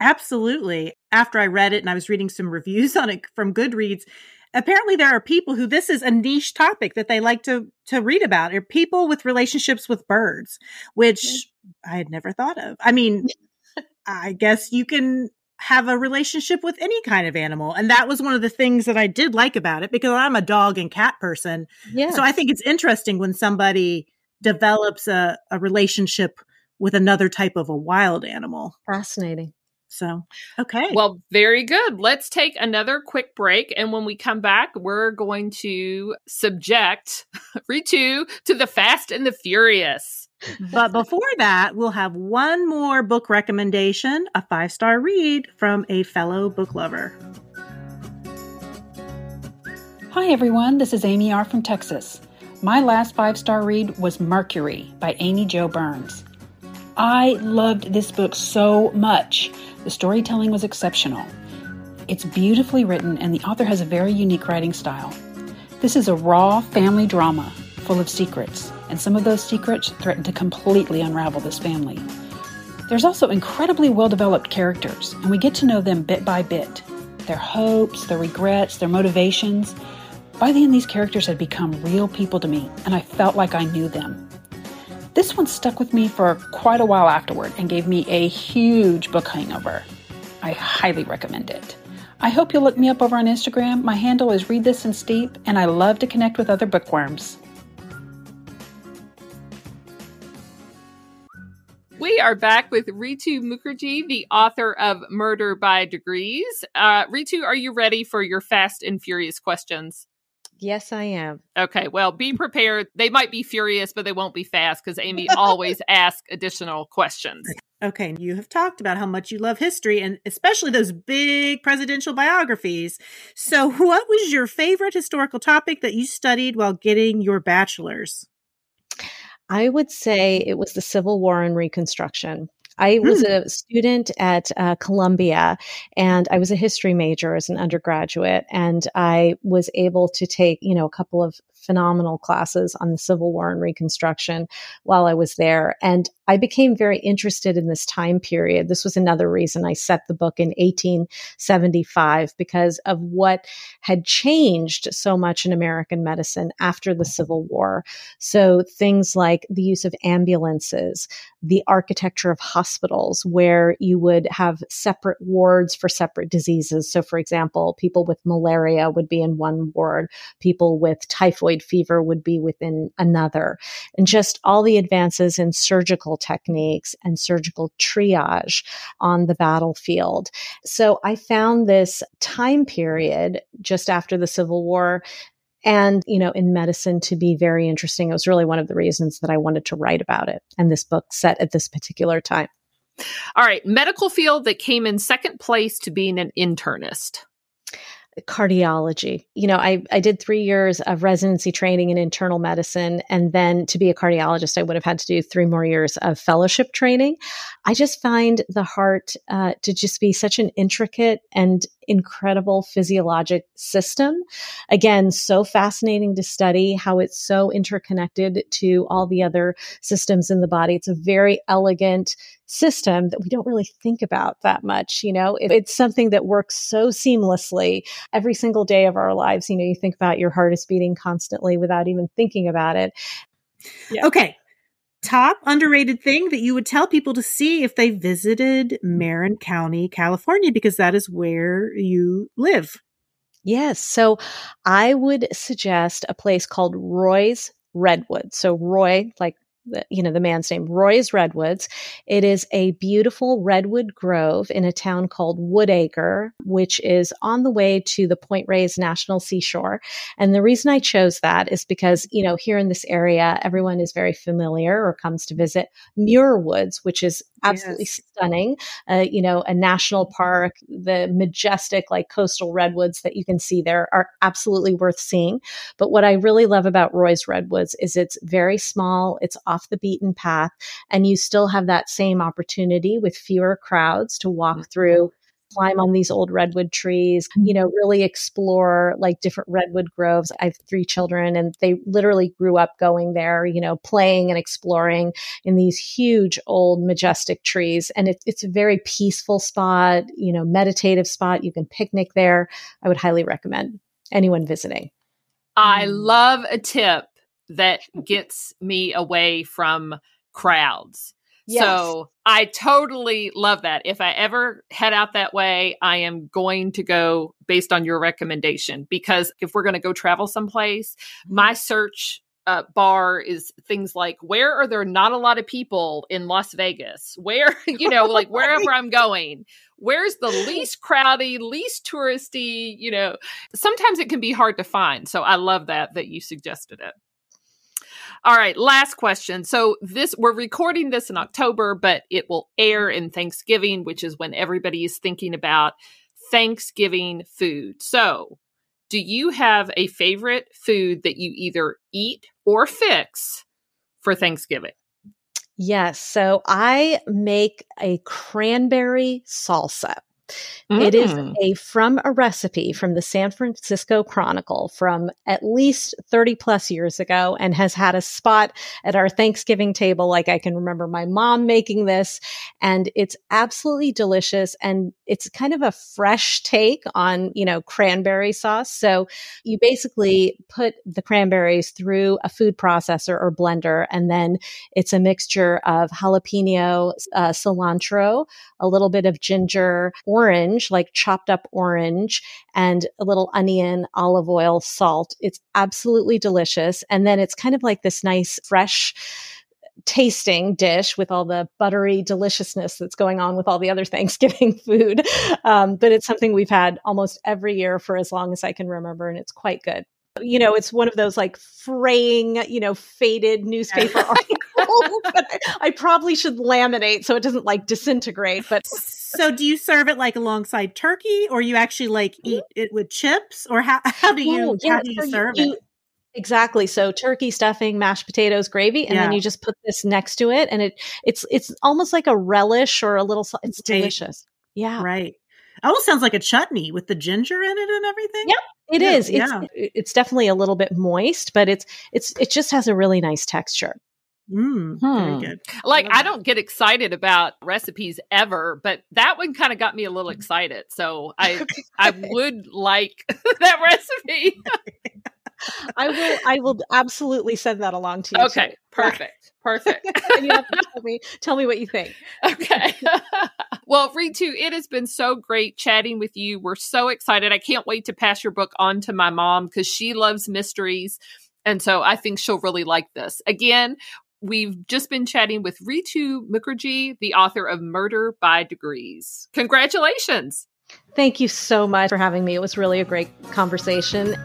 Absolutely. After I read it and I was reading some reviews on it from Goodreads, apparently there are people who this is a niche topic that they like to to read about are people with relationships with birds which i had never thought of i mean i guess you can have a relationship with any kind of animal. And that was one of the things that I did like about it because I'm a dog and cat person. Yeah. So I think it's interesting when somebody develops a, a relationship with another type of a wild animal. Fascinating. So, okay. Well, very good. Let's take another quick break. And when we come back, we're going to subject Ritu to the Fast and the Furious but before that, we'll have one more book recommendation, a five star read from a fellow book lover. Hi, everyone. This is Amy R. from Texas. My last five star read was Mercury by Amy Jo Burns. I loved this book so much. The storytelling was exceptional. It's beautifully written, and the author has a very unique writing style. This is a raw family drama full of secrets and some of those secrets threaten to completely unravel this family. There's also incredibly well developed characters, and we get to know them bit by bit their hopes, their regrets, their motivations. By the end, these characters had become real people to me, and I felt like I knew them. This one stuck with me for quite a while afterward and gave me a huge book hangover. I highly recommend it. I hope you'll look me up over on Instagram. My handle is Read This and Steep, and I love to connect with other bookworms. We are back with Ritu Mukerji, the author of Murder by Degrees. Uh, Ritu, are you ready for your fast and furious questions? Yes, I am. Okay, well, be prepared. They might be furious, but they won't be fast because Amy always asks additional questions. Okay, you have talked about how much you love history and especially those big presidential biographies. So, what was your favorite historical topic that you studied while getting your bachelor's? I would say it was the Civil War and Reconstruction. I was hmm. a student at uh, Columbia and I was a history major as an undergraduate. And I was able to take, you know, a couple of phenomenal classes on the Civil War and Reconstruction while I was there. And I became very interested in this time period. This was another reason I set the book in 1875 because of what had changed so much in American medicine after the Civil War. So things like the use of ambulances, the architecture of hospitals where you would have separate wards for separate diseases. So for example, people with malaria would be in one ward, people with typhoid fever would be within another. And just all the advances in surgical techniques and surgical triage on the battlefield. So I found this time period just after the Civil War and you know in medicine to be very interesting it was really one of the reasons that i wanted to write about it and this book set at this particular time all right medical field that came in second place to being an internist cardiology. You know, I, I did three years of residency training in internal medicine. And then to be a cardiologist, I would have had to do three more years of fellowship training. I just find the heart uh, to just be such an intricate and incredible physiologic system. Again, so fascinating to study how it's so interconnected to all the other systems in the body. It's a very elegant system that we don't really think about that much. You know, it's something that works so seamlessly every single day of our lives. You know, you think about your heart is beating constantly without even thinking about it. Yeah. Okay. Top underrated thing that you would tell people to see if they visited Marin County, California, because that is where you live. Yes. So I would suggest a place called Roy's Redwood. So Roy, like you know, the man's name, Roy's Redwoods. It is a beautiful redwood grove in a town called Woodacre, which is on the way to the Point Reyes National Seashore. And the reason I chose that is because, you know, here in this area, everyone is very familiar or comes to visit Muir Woods, which is absolutely yes. stunning. Uh, you know, a national park, the majestic, like coastal redwoods that you can see there are absolutely worth seeing. But what I really love about Roy's Redwoods is it's very small, it's off the beaten path, and you still have that same opportunity with fewer crowds to walk mm-hmm. through climb on these old redwood trees, you mm-hmm. know, really explore like different redwood groves. I have three children and they literally grew up going there, you know, playing and exploring in these huge old majestic trees. And it, it's a very peaceful spot, you know, meditative spot. You can picnic there. I would highly recommend anyone visiting. I mm. love a tip that gets me away from crowds. Yes. So I totally love that. If I ever head out that way, I am going to go based on your recommendation because if we're going to go travel someplace, my search uh, bar is things like where are there not a lot of people in Las Vegas? Where, you know, like wherever I'm going, where's the least crowdy, least touristy, you know, sometimes it can be hard to find. So I love that, that you suggested it. All right, last question. So this we're recording this in October, but it will air in Thanksgiving, which is when everybody is thinking about Thanksgiving food. So, do you have a favorite food that you either eat or fix for Thanksgiving? Yes. So I make a cranberry salsa. Mm. It is mm. a from a recipe from the San Francisco Chronicle from at least 30 plus years ago and has had a spot at our Thanksgiving table. Like I can remember my mom making this and it's absolutely delicious. And it's kind of a fresh take on, you know, cranberry sauce. So you basically put the cranberries through a food processor or blender, and then it's a mixture of jalapeno, uh, cilantro, a little bit of ginger, orange, like chopped up orange, and a little onion, olive oil, salt. It's absolutely delicious. And then it's kind of like this nice, fresh, tasting dish with all the buttery deliciousness that's going on with all the other Thanksgiving food. Um, but it's something we've had almost every year for as long as I can remember, and it's quite good. You know, it's one of those like fraying, you know, faded newspaper articles I, I probably should laminate so it doesn't like disintegrate. But so, do you serve it like alongside turkey, or you actually like eat it with chips, or how how do you yeah, how do you serve you, it? Exactly. So turkey stuffing, mashed potatoes, gravy, and yeah. then you just put this next to it, and it it's it's almost like a relish or a little. It's delicious. Yeah. Right. almost sounds like a chutney with the ginger in it and everything. Yep. It yeah, is. It's, yeah. it's definitely a little bit moist, but it's it's it just has a really nice texture. Mm, hmm. Very good. Like I don't get excited about recipes ever, but that one kind of got me a little excited. So I I would like that recipe. I will I will absolutely send that along to you. Okay. Too. Perfect. Perfect. And you have to tell me tell me what you think. Okay. well, Ritu, it has been so great chatting with you. We're so excited. I can't wait to pass your book on to my mom because she loves mysteries. And so I think she'll really like this. Again, We've just been chatting with Ritu Mukerji, the author of Murder by Degrees. Congratulations. Thank you so much for having me. It was really a great conversation.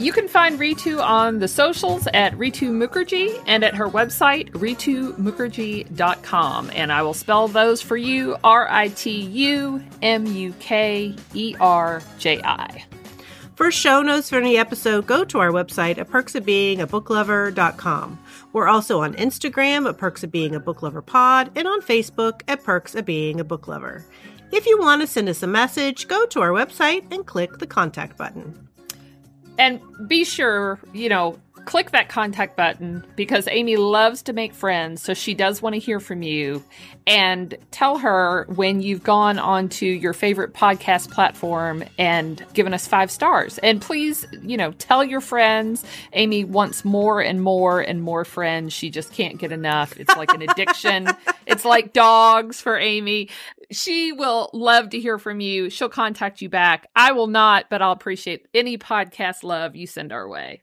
You can find Ritu on the socials at Ritu Mukerji and at her website, ritumukerji.com. And I will spell those for you R I T U M U K E R J I. For show notes for any episode, go to our website at perksofbeingabooklover.com. We're also on Instagram at Perks of Being a Book Lover Pod and on Facebook at Perks of Being a Book Lover. If you want to send us a message, go to our website and click the contact button. And be sure, you know, click that contact button because Amy loves to make friends. So she does want to hear from you. And tell her when you've gone onto your favorite podcast platform and given us five stars. And please, you know, tell your friends. Amy wants more and more and more friends. She just can't get enough. It's like an addiction. it's like dogs for Amy. She will love to hear from you. She'll contact you back. I will not, but I'll appreciate any podcast love you send our way.